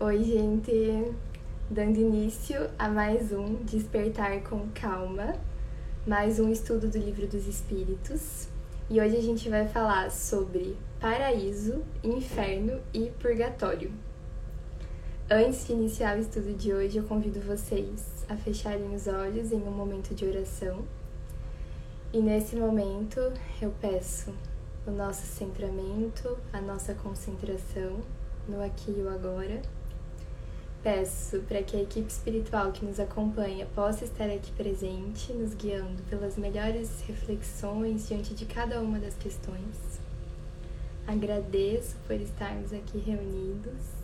Oi, gente! Dando início a mais um Despertar com Calma, mais um estudo do Livro dos Espíritos. E hoje a gente vai falar sobre paraíso, inferno e purgatório. Antes de iniciar o estudo de hoje, eu convido vocês a fecharem os olhos em um momento de oração. E nesse momento eu peço o nosso centramento, a nossa concentração no aqui e o agora Peço para que a equipe espiritual que nos acompanha possa estar aqui presente, nos guiando pelas melhores reflexões diante de cada uma das questões. Agradeço por estarmos aqui reunidos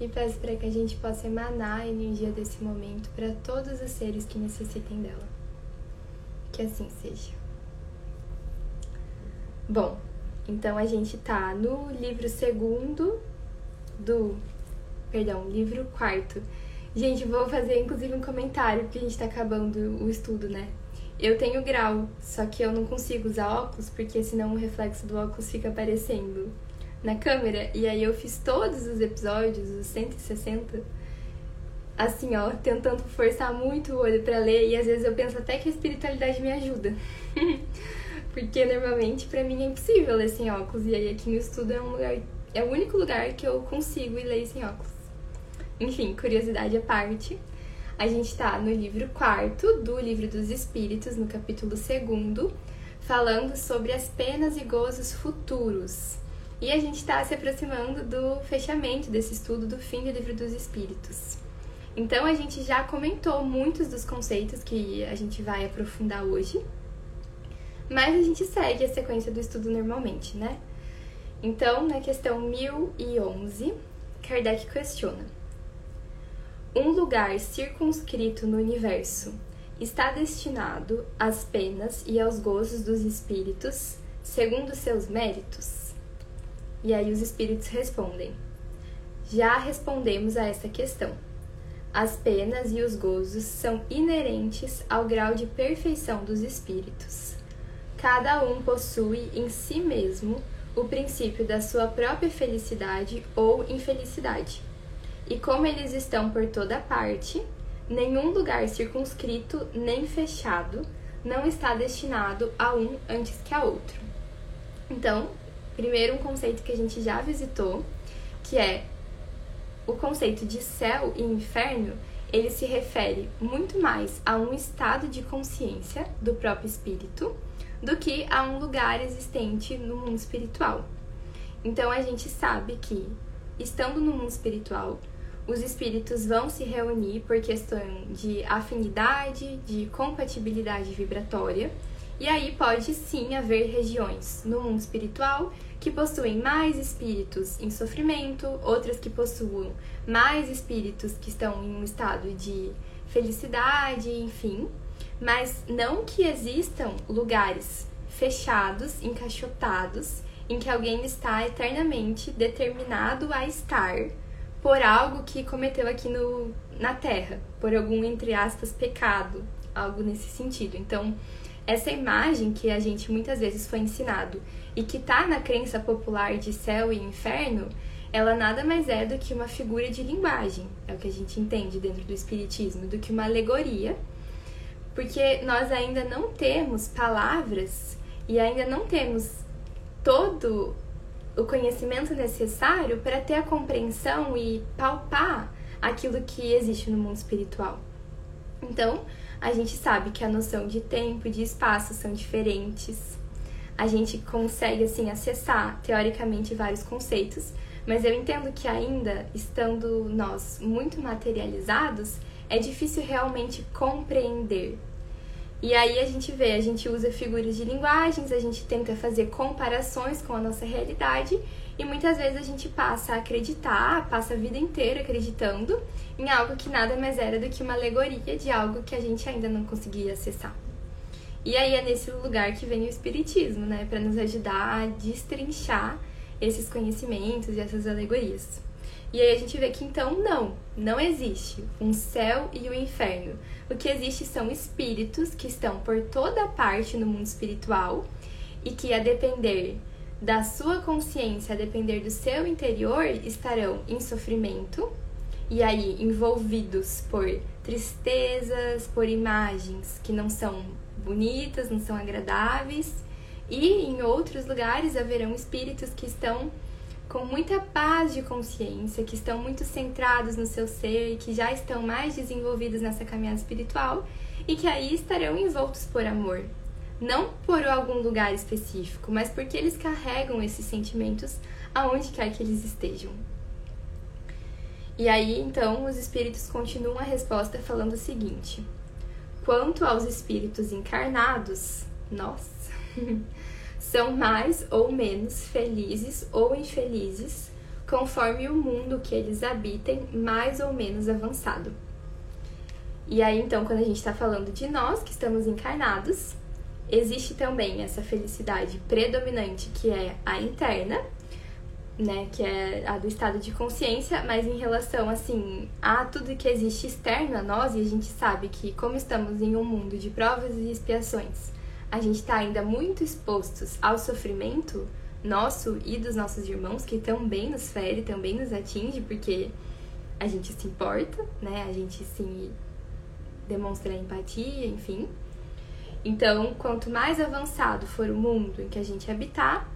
e peço para que a gente possa emanar a energia desse momento para todos os seres que necessitem dela. Que assim seja. Bom, então a gente tá no livro segundo do perdão, livro quarto. Gente, vou fazer inclusive um comentário, porque a gente tá acabando o estudo, né? Eu tenho grau, só que eu não consigo usar óculos, porque senão o reflexo do óculos fica aparecendo na câmera. E aí eu fiz todos os episódios, os 160, assim, ó, tentando forçar muito o olho para ler, e às vezes eu penso até que a espiritualidade me ajuda. porque normalmente para mim é impossível ler sem óculos, e aí aqui no estudo é um lugar, é o único lugar que eu consigo ir ler sem óculos. Enfim, curiosidade à parte. A gente está no livro quarto do Livro dos Espíritos, no capítulo segundo, falando sobre as penas e gozos futuros. E a gente está se aproximando do fechamento desse estudo do fim do Livro dos Espíritos. Então a gente já comentou muitos dos conceitos que a gente vai aprofundar hoje, mas a gente segue a sequência do estudo normalmente, né? Então, na questão 1011, Kardec questiona: um lugar circunscrito no universo está destinado às penas e aos gozos dos espíritos, segundo seus méritos? E aí os espíritos respondem: Já respondemos a essa questão. As penas e os gozos são inerentes ao grau de perfeição dos espíritos. Cada um possui em si mesmo o princípio da sua própria felicidade ou infelicidade e como eles estão por toda parte, nenhum lugar circunscrito nem fechado não está destinado a um antes que a outro. Então, primeiro um conceito que a gente já visitou, que é o conceito de céu e inferno, ele se refere muito mais a um estado de consciência do próprio espírito do que a um lugar existente no mundo espiritual. Então a gente sabe que, estando no mundo espiritual, os espíritos vão se reunir por questão de afinidade, de compatibilidade vibratória, e aí pode sim haver regiões no mundo espiritual que possuem mais espíritos em sofrimento, outras que possuam mais espíritos que estão em um estado de felicidade, enfim, mas não que existam lugares fechados, encaixotados, em que alguém está eternamente determinado a estar por algo que cometeu aqui no, na Terra, por algum, entre aspas, pecado, algo nesse sentido. Então, essa imagem que a gente muitas vezes foi ensinado e que tá na crença popular de céu e inferno, ela nada mais é do que uma figura de linguagem, é o que a gente entende dentro do Espiritismo, do que uma alegoria, porque nós ainda não temos palavras e ainda não temos todo o conhecimento necessário para ter a compreensão e palpar aquilo que existe no mundo espiritual. Então, a gente sabe que a noção de tempo e de espaço são diferentes. A gente consegue assim acessar teoricamente vários conceitos, mas eu entendo que ainda estando nós muito materializados, é difícil realmente compreender e aí a gente vê, a gente usa figuras de linguagens, a gente tenta fazer comparações com a nossa realidade e muitas vezes a gente passa a acreditar, passa a vida inteira acreditando em algo que nada mais era do que uma alegoria de algo que a gente ainda não conseguia acessar. E aí é nesse lugar que vem o espiritismo, né, para nos ajudar a destrinchar esses conhecimentos e essas alegorias. E aí a gente vê que então não, não existe um céu e um inferno. O que existe são espíritos que estão por toda parte no mundo espiritual e que a depender da sua consciência a depender do seu interior estarão em sofrimento e aí envolvidos por tristezas, por imagens que não são bonitas, não são agradáveis, e em outros lugares haverão espíritos que estão com muita paz de consciência, que estão muito centrados no seu ser, que já estão mais desenvolvidos nessa caminhada espiritual e que aí estarão envoltos por amor. Não por algum lugar específico, mas porque eles carregam esses sentimentos aonde quer que eles estejam. E aí, então, os espíritos continuam a resposta falando o seguinte: Quanto aos espíritos encarnados, nós são mais ou menos felizes ou infelizes, conforme o mundo que eles habitem mais ou menos avançado. E aí, então, quando a gente está falando de nós que estamos encarnados, existe também essa felicidade predominante que é a interna, né, que é a do estado de consciência, mas em relação assim a tudo que existe externo a nós, e a gente sabe que como estamos em um mundo de provas e expiações, a gente está ainda muito expostos ao sofrimento nosso e dos nossos irmãos, que também nos fere, também nos atinge, porque a gente se importa, né? A gente se demonstra empatia, enfim. Então, quanto mais avançado for o mundo em que a gente habitar,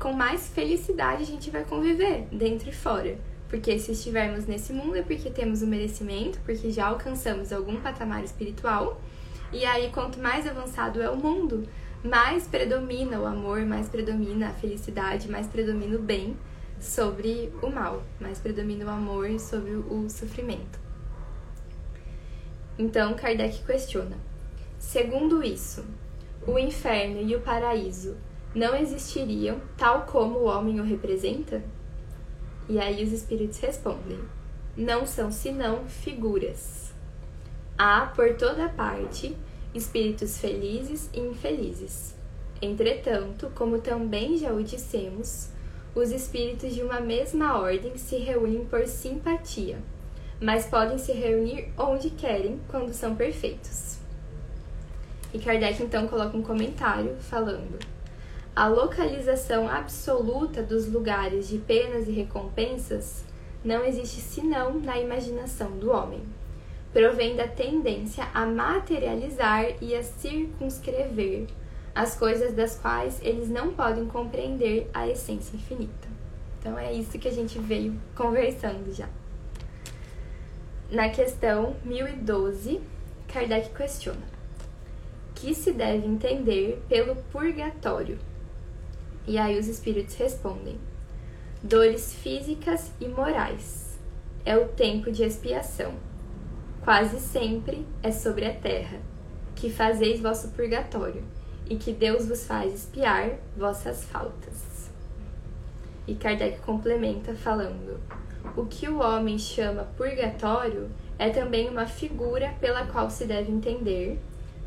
com mais felicidade a gente vai conviver, dentro e fora. Porque se estivermos nesse mundo é porque temos o merecimento, porque já alcançamos algum patamar espiritual. E aí, quanto mais avançado é o mundo, mais predomina o amor, mais predomina a felicidade, mais predomina o bem sobre o mal, mais predomina o amor sobre o sofrimento. Então, Kardec questiona: segundo isso, o inferno e o paraíso não existiriam tal como o homem o representa? E aí os espíritos respondem: não são senão figuras. Há por toda parte espíritos felizes e infelizes. Entretanto, como também já o dissemos, os espíritos de uma mesma ordem se reúnem por simpatia, mas podem se reunir onde querem quando são perfeitos. E Kardec então coloca um comentário falando: a localização absoluta dos lugares de penas e recompensas não existe senão na imaginação do homem. Provém da tendência a materializar e a circunscrever as coisas das quais eles não podem compreender a essência infinita. Então é isso que a gente veio conversando já. Na questão 1012, Kardec questiona: que se deve entender pelo purgatório? E aí os espíritos respondem: dores físicas e morais. É o tempo de expiação. Quase sempre é sobre a terra, que fazeis vosso purgatório, e que Deus vos faz espiar vossas faltas. E Kardec complementa falando: o que o homem chama purgatório é também uma figura pela qual se deve entender,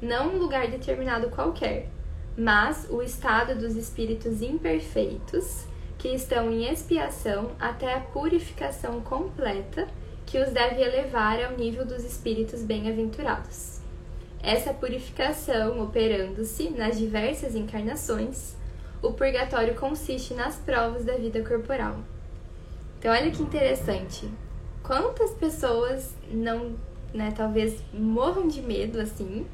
não um lugar determinado qualquer, mas o estado dos espíritos imperfeitos, que estão em expiação até a purificação completa, que os deve elevar ao nível dos espíritos bem-aventurados. Essa purificação operando-se nas diversas encarnações, o purgatório consiste nas provas da vida corporal. Então, olha que interessante. Quantas pessoas não, né, talvez morram de medo assim,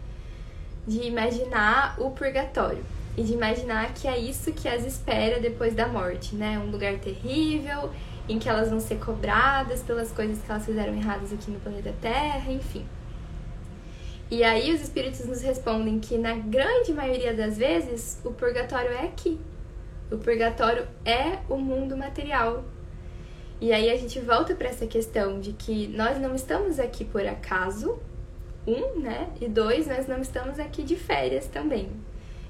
de imaginar o purgatório e de imaginar que é isso que as espera depois da morte, né? Um lugar terrível em que elas vão ser cobradas pelas coisas que elas fizeram erradas aqui no planeta Terra, enfim. E aí os espíritos nos respondem que na grande maioria das vezes o purgatório é aqui. O purgatório é o mundo material. E aí a gente volta para essa questão de que nós não estamos aqui por acaso, um, né? E dois, nós não estamos aqui de férias também.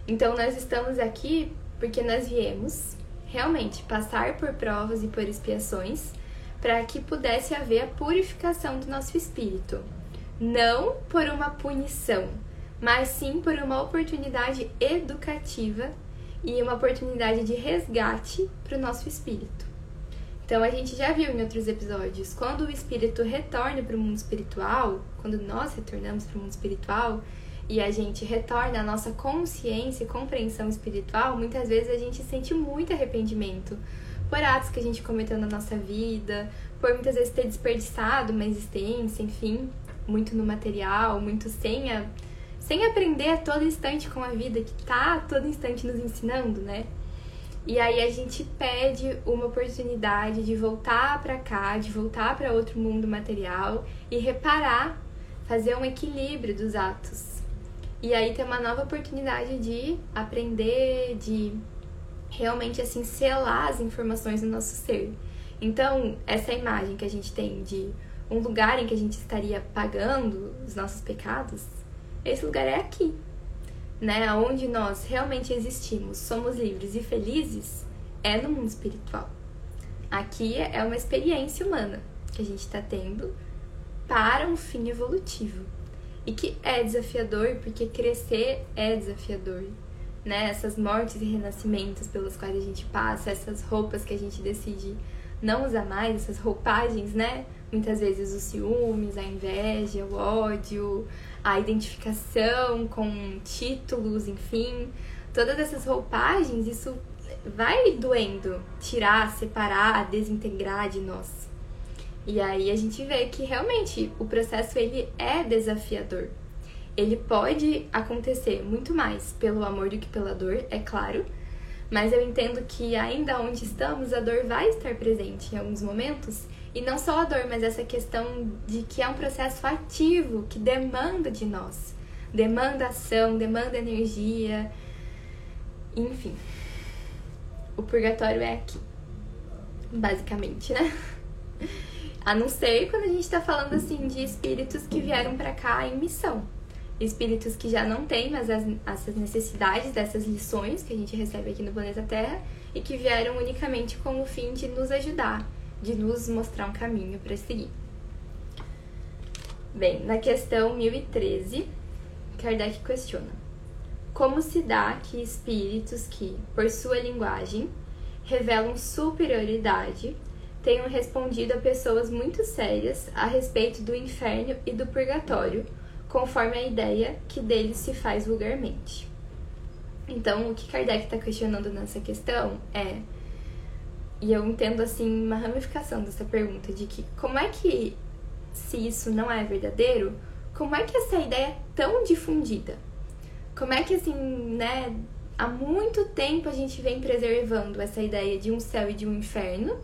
Então nós estamos aqui porque nós viemos realmente passar por provas e por expiações para que pudesse haver a purificação do nosso espírito. Não por uma punição, mas sim por uma oportunidade educativa e uma oportunidade de resgate para o nosso espírito. Então a gente já viu em outros episódios, quando o espírito retorna para o mundo espiritual, quando nós retornamos para o mundo espiritual, e a gente retorna a nossa consciência e compreensão espiritual, muitas vezes a gente sente muito arrependimento por atos que a gente cometeu na nossa vida, por muitas vezes ter desperdiçado uma existência, enfim, muito no material, muito sem a, sem aprender a todo instante com a vida que tá a todo instante nos ensinando, né? E aí a gente pede uma oportunidade de voltar para cá, de voltar para outro mundo material e reparar, fazer um equilíbrio dos atos. E aí ter uma nova oportunidade de aprender, de realmente assim selar as informações do nosso ser. Então, essa imagem que a gente tem de um lugar em que a gente estaria pagando os nossos pecados, esse lugar é aqui, né? Onde nós realmente existimos, somos livres e felizes, é no mundo espiritual. Aqui é uma experiência humana que a gente está tendo para um fim evolutivo e que é desafiador porque crescer é desafiador. Né? Essas mortes e renascimentos pelos quais a gente passa, essas roupas que a gente decide não usar mais, essas roupagens, né? Muitas vezes os ciúmes, a inveja, o ódio, a identificação com títulos, enfim, todas essas roupagens, isso vai doendo, tirar, separar, desintegrar de nós. E aí a gente vê que realmente o processo ele é desafiador. Ele pode acontecer muito mais pelo amor do que pela dor, é claro, mas eu entendo que ainda onde estamos a dor vai estar presente em alguns momentos, e não só a dor, mas essa questão de que é um processo ativo que demanda de nós, demanda ação, demanda energia, enfim. O purgatório é aqui, basicamente, né? A não ser quando a gente está falando assim de espíritos que vieram para cá em missão. Espíritos que já não têm mais as, essas necessidades dessas lições que a gente recebe aqui no planeta Terra e que vieram unicamente com o fim de nos ajudar, de nos mostrar um caminho para seguir. Bem, na questão 1013, Kardec questiona: Como se dá que espíritos que, por sua linguagem, revelam superioridade tenham respondido a pessoas muito sérias a respeito do inferno e do purgatório, conforme a ideia que deles se faz vulgarmente. Então, o que Kardec está questionando nessa questão é, e eu entendo assim uma ramificação dessa pergunta, de que como é que, se isso não é verdadeiro, como é que essa ideia é tão difundida? Como é que, assim, né, há muito tempo a gente vem preservando essa ideia de um céu e de um inferno,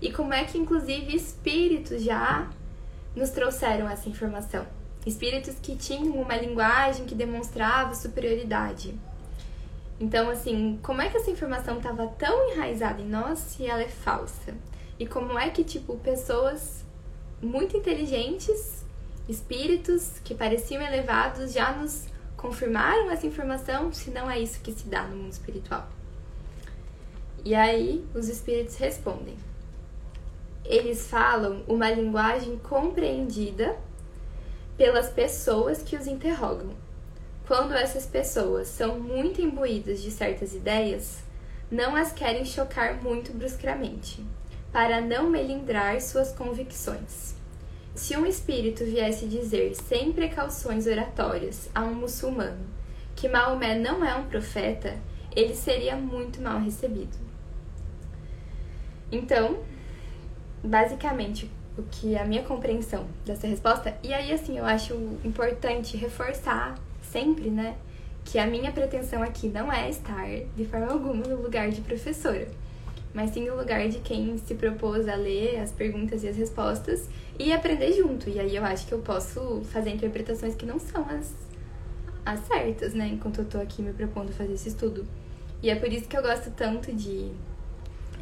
e como é que, inclusive, espíritos já nos trouxeram essa informação. Espíritos que tinham uma linguagem que demonstrava superioridade. Então, assim, como é que essa informação estava tão enraizada em nós se ela é falsa? E como é que, tipo, pessoas muito inteligentes, espíritos que pareciam elevados, já nos confirmaram essa informação se não é isso que se dá no mundo espiritual? E aí, os espíritos respondem: eles falam uma linguagem compreendida pelas pessoas que os interrogam. Quando essas pessoas são muito imbuídas de certas ideias, não as querem chocar muito bruscamente, para não melindrar suas convicções. Se um espírito viesse dizer sem precauções oratórias a um muçulmano que Maomé não é um profeta, ele seria muito mal recebido. Então, basicamente o que a minha compreensão dessa resposta. E aí, assim, eu acho importante reforçar sempre, né, que a minha pretensão aqui não é estar de forma alguma no lugar de professora, mas sim no lugar de quem se propôs a ler as perguntas e as respostas e aprender junto. E aí eu acho que eu posso fazer interpretações que não são as, as certas, né, enquanto eu tô aqui me propondo fazer esse estudo. E é por isso que eu gosto tanto de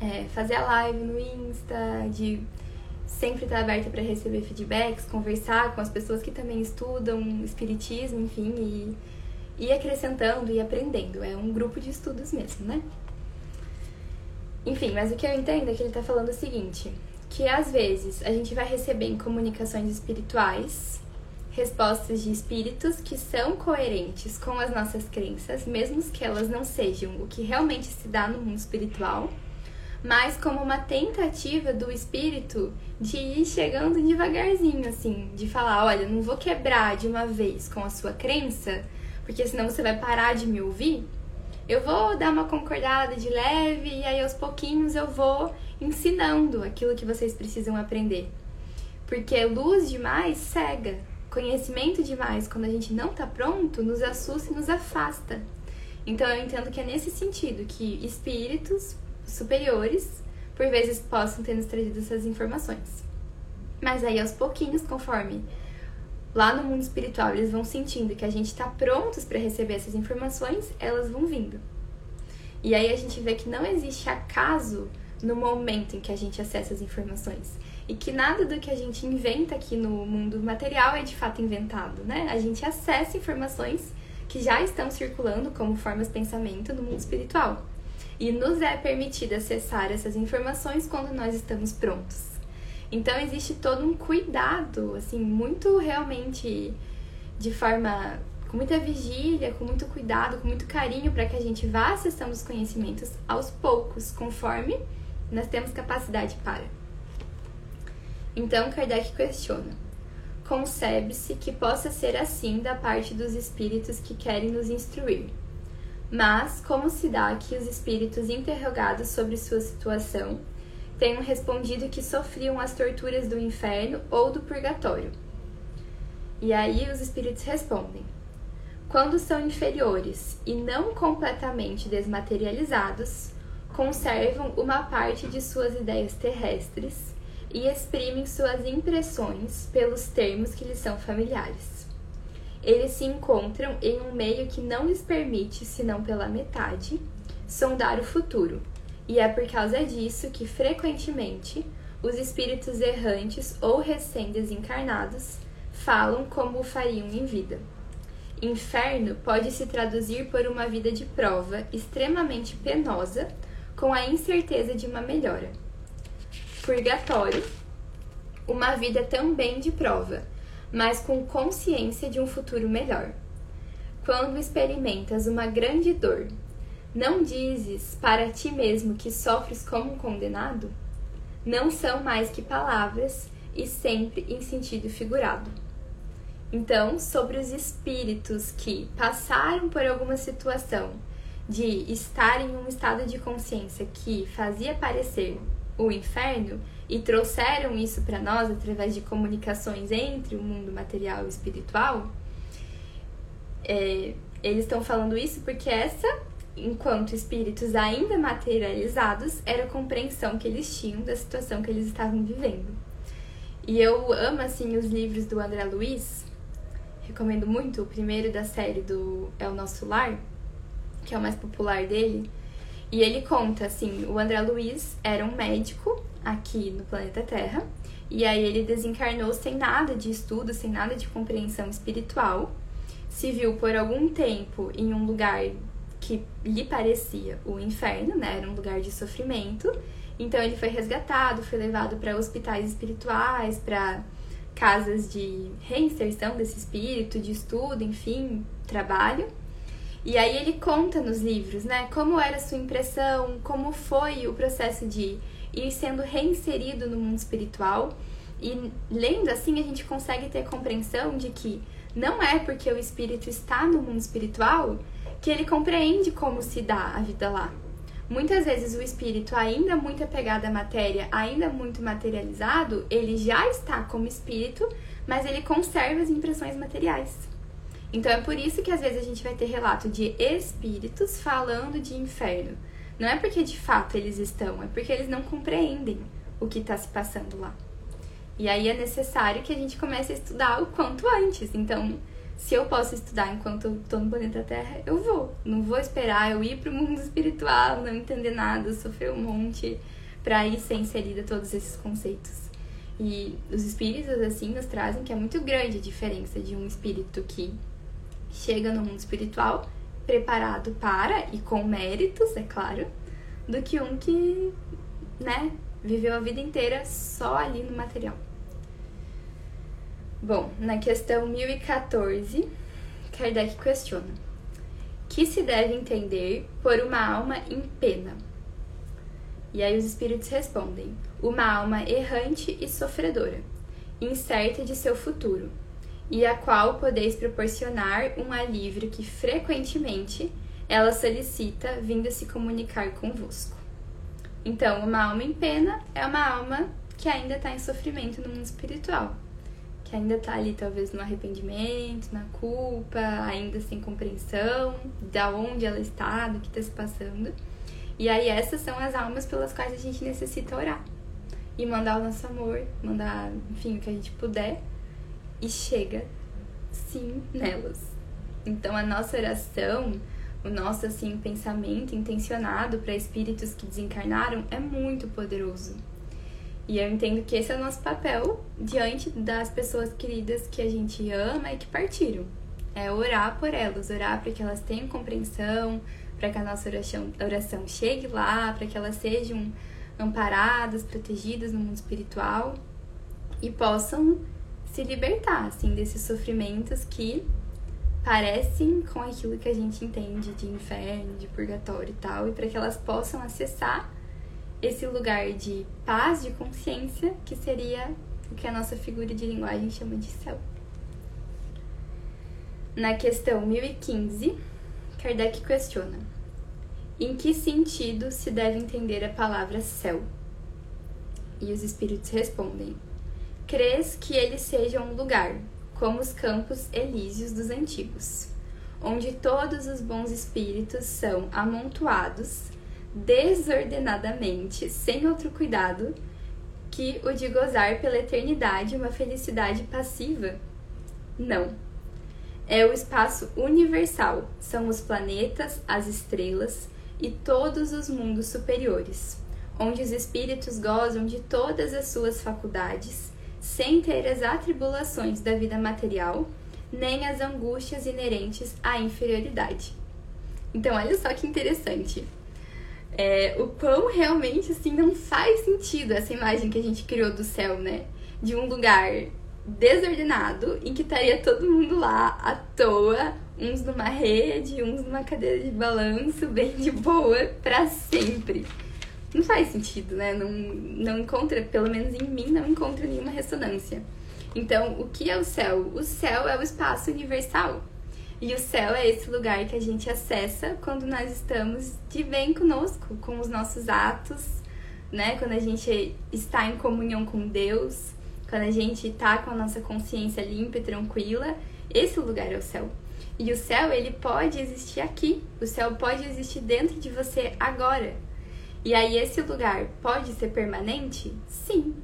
é, fazer a live no Insta, de sempre estar aberta para receber feedbacks, conversar com as pessoas que também estudam espiritismo, enfim, e ir acrescentando e aprendendo. É um grupo de estudos mesmo, né? Enfim, mas o que eu entendo é que ele está falando o seguinte: que às vezes a gente vai receber em comunicações espirituais respostas de espíritos que são coerentes com as nossas crenças, mesmo que elas não sejam o que realmente se dá no mundo espiritual mas como uma tentativa do espírito de ir chegando devagarzinho, assim, de falar: olha, não vou quebrar de uma vez com a sua crença, porque senão você vai parar de me ouvir. Eu vou dar uma concordada de leve e aí aos pouquinhos eu vou ensinando aquilo que vocês precisam aprender. Porque luz demais cega, conhecimento demais, quando a gente não tá pronto, nos assusta e nos afasta. Então eu entendo que é nesse sentido que espíritos superiores, por vezes, possam ter nos trazido essas informações. Mas aí aos pouquinhos, conforme lá no mundo espiritual eles vão sentindo que a gente está prontos para receber essas informações, elas vão vindo. E aí a gente vê que não existe acaso no momento em que a gente acessa as informações. E que nada do que a gente inventa aqui no mundo material é de fato inventado, né? A gente acessa informações que já estão circulando como formas de pensamento no mundo espiritual. E nos é permitido acessar essas informações quando nós estamos prontos. Então existe todo um cuidado, assim, muito realmente de forma com muita vigília, com muito cuidado, com muito carinho para que a gente vá acessando os conhecimentos aos poucos, conforme nós temos capacidade para. Então Kardec questiona: concebe-se que possa ser assim da parte dos espíritos que querem nos instruir. Mas como se dá que os espíritos interrogados sobre sua situação tenham respondido que sofriam as torturas do inferno ou do purgatório. E aí os espíritos respondem: quando são inferiores e não completamente desmaterializados, conservam uma parte de suas ideias terrestres e exprimem suas impressões pelos termos que lhes são familiares. Eles se encontram em um meio que não lhes permite, senão pela metade, sondar o futuro, e é por causa disso que frequentemente os espíritos errantes ou recém-desencarnados falam como o fariam em vida. Inferno pode se traduzir por uma vida de prova extremamente penosa, com a incerteza de uma melhora. Purgatório, uma vida também de prova, mas com consciência de um futuro melhor. Quando experimentas uma grande dor, não dizes para ti mesmo que sofres como um condenado? Não são mais que palavras e sempre em sentido figurado. Então, sobre os espíritos que passaram por alguma situação de estar em um estado de consciência que fazia parecer o inferno e trouxeram isso para nós através de comunicações entre o mundo material e espiritual, é, eles estão falando isso porque essa enquanto espíritos ainda materializados, era a compreensão que eles tinham da situação que eles estavam vivendo. E eu amo, assim, os livros do André Luiz, recomendo muito. O primeiro da série do É o Nosso Lar, que é o mais popular dele. E ele conta, assim, o André Luiz era um médico aqui no planeta Terra, e aí ele desencarnou sem nada de estudo, sem nada de compreensão espiritual, se viu por algum tempo em um lugar que lhe parecia o inferno, né? Era um lugar de sofrimento. Então ele foi resgatado, foi levado para hospitais espirituais, para casas de reinserção desse espírito, de estudo, enfim, trabalho. E aí ele conta nos livros, né, como era a sua impressão, como foi o processo de ir sendo reinserido no mundo espiritual. E lendo assim, a gente consegue ter compreensão de que não é porque o espírito está no mundo espiritual que ele compreende como se dá a vida lá. Muitas vezes o espírito, ainda muito apegado à matéria, ainda muito materializado, ele já está como espírito, mas ele conserva as impressões materiais. Então é por isso que às vezes a gente vai ter relato de espíritos falando de inferno. Não é porque de fato eles estão, é porque eles não compreendem o que está se passando lá. E aí é necessário que a gente comece a estudar o quanto antes. Então, se eu posso estudar enquanto tô no planeta Terra, eu vou. Não vou esperar eu ir pro mundo espiritual, não entender nada, sofrer um monte para ir ser inserida todos esses conceitos. E os espíritos, assim, nos trazem que é muito grande a diferença de um espírito que chega no mundo espiritual preparado para e com méritos, é claro, do que um que, né, viveu a vida inteira só ali no material. Bom, na questão 1014, Kardec questiona: que se deve entender por uma alma em pena? E aí os espíritos respondem: uma alma errante e sofredora, incerta de seu futuro, e a qual podeis proporcionar um alívio que frequentemente ela solicita vindo se comunicar convosco. Então, uma alma em pena é uma alma que ainda está em sofrimento no mundo espiritual, que ainda está ali talvez no arrependimento, na culpa, ainda sem compreensão da onde ela está, do que está se passando. E aí essas são as almas pelas quais a gente necessita orar e mandar o nosso amor, mandar, enfim, o que a gente puder e chega sim nelas. Então a nossa oração, o nosso assim pensamento intencionado para espíritos que desencarnaram é muito poderoso. E eu entendo que esse é o nosso papel diante das pessoas queridas que a gente ama e que partiram. É orar por elas, orar para que elas tenham compreensão, para que a nossa oração, oração chegue lá, para que elas sejam amparadas, protegidas no mundo espiritual e possam se libertar assim desses sofrimentos que parecem com aquilo que a gente entende de inferno, de purgatório e tal, e para que elas possam acessar esse lugar de paz, de consciência, que seria o que a nossa figura de linguagem chama de céu. Na questão 1015, Kardec questiona: Em que sentido se deve entender a palavra céu? E os espíritos respondem: Crês que ele seja um lugar, como os campos elíseos dos antigos, onde todos os bons espíritos são amontoados desordenadamente, sem outro cuidado que o de gozar pela eternidade uma felicidade passiva? Não. É o espaço universal, são os planetas, as estrelas e todos os mundos superiores, onde os espíritos gozam de todas as suas faculdades, sem ter as atribulações da vida material, nem as angústias inerentes à inferioridade. Então, olha só que interessante é, o quão realmente assim não faz sentido essa imagem que a gente criou do céu, né? De um lugar desordenado em que estaria todo mundo lá à toa, uns numa rede, uns numa cadeira de balanço, bem de boa, para sempre. Não faz sentido, né? Não, não encontra, pelo menos em mim, não encontra nenhuma ressonância. Então, o que é o céu? O céu é o espaço universal. E o céu é esse lugar que a gente acessa quando nós estamos de bem conosco, com os nossos atos, né? Quando a gente está em comunhão com Deus, quando a gente está com a nossa consciência limpa e tranquila, esse lugar é o céu. E o céu, ele pode existir aqui. O céu pode existir dentro de você agora. E aí esse lugar pode ser permanente? Sim.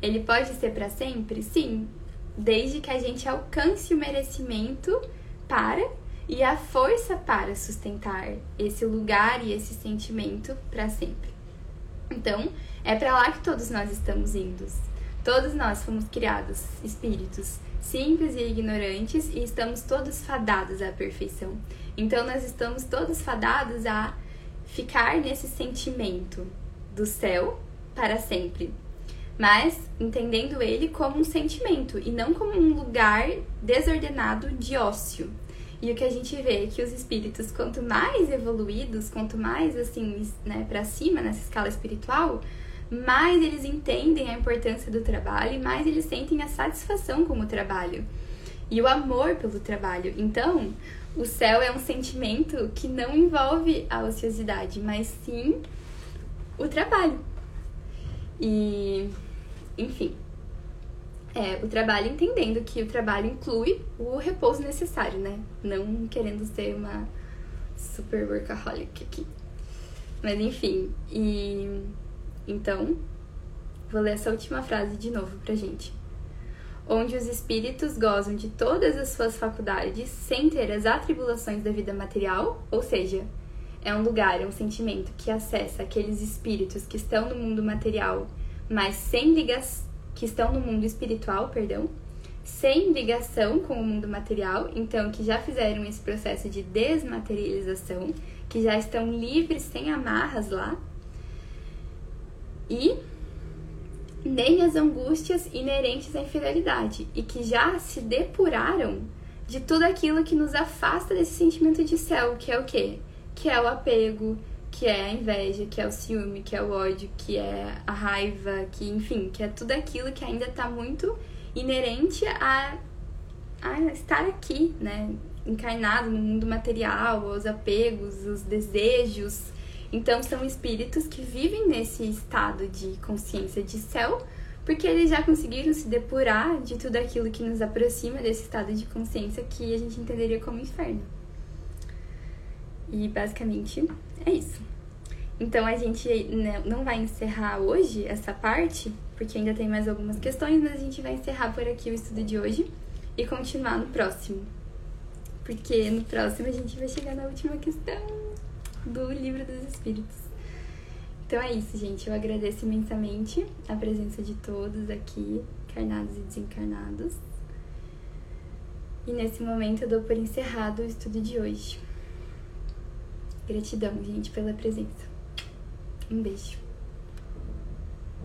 Ele pode ser para sempre? Sim. Desde que a gente alcance o merecimento para e a força para sustentar esse lugar e esse sentimento para sempre. Então, é para lá que todos nós estamos indo. Todos nós fomos criados espíritos simples e ignorantes e estamos todos fadados à perfeição. Então, nós estamos todos fadados a ficar nesse sentimento do céu para sempre. Mas entendendo ele como um sentimento e não como um lugar desordenado de ócio. E o que a gente vê é que os espíritos, quanto mais evoluídos, quanto mais assim, né, para cima nessa escala espiritual, mais eles entendem a importância do trabalho e mais eles sentem a satisfação com o trabalho e o amor pelo trabalho. Então, o céu é um sentimento que não envolve a ociosidade, mas sim o trabalho. E, enfim, é, o trabalho entendendo que o trabalho inclui o repouso necessário, né? Não querendo ser uma super workaholic aqui. Mas enfim, e então vou ler essa última frase de novo pra gente. Onde os espíritos gozam de todas as suas faculdades sem ter as atribulações da vida material, ou seja, é um lugar, é um sentimento que acessa aqueles espíritos que estão no mundo material, mas sem ligação que estão no mundo espiritual, perdão, sem ligação com o mundo material, então que já fizeram esse processo de desmaterialização, que já estão livres, sem amarras lá, e nem as angústias inerentes à infidelidade, e que já se depuraram de tudo aquilo que nos afasta desse sentimento de céu, que é o quê? Que é o apego, que é a inveja, que é o ciúme, que é o ódio, que é a raiva, que enfim, que é tudo aquilo que ainda está muito inerente a a estar aqui, né? Encarnado no mundo material, os apegos, os desejos. Então, são espíritos que vivem nesse estado de consciência de céu, porque eles já conseguiram se depurar de tudo aquilo que nos aproxima desse estado de consciência que a gente entenderia como inferno. E basicamente é isso. Então a gente né, não vai encerrar hoje essa parte, porque ainda tem mais algumas questões, mas a gente vai encerrar por aqui o estudo de hoje e continuar no próximo. Porque no próximo a gente vai chegar na última questão do Livro dos Espíritos. Então é isso, gente. Eu agradeço imensamente a presença de todos aqui, encarnados e desencarnados. E nesse momento eu dou por encerrado o estudo de hoje. Gratidão, gente, pela presença. Um beijo.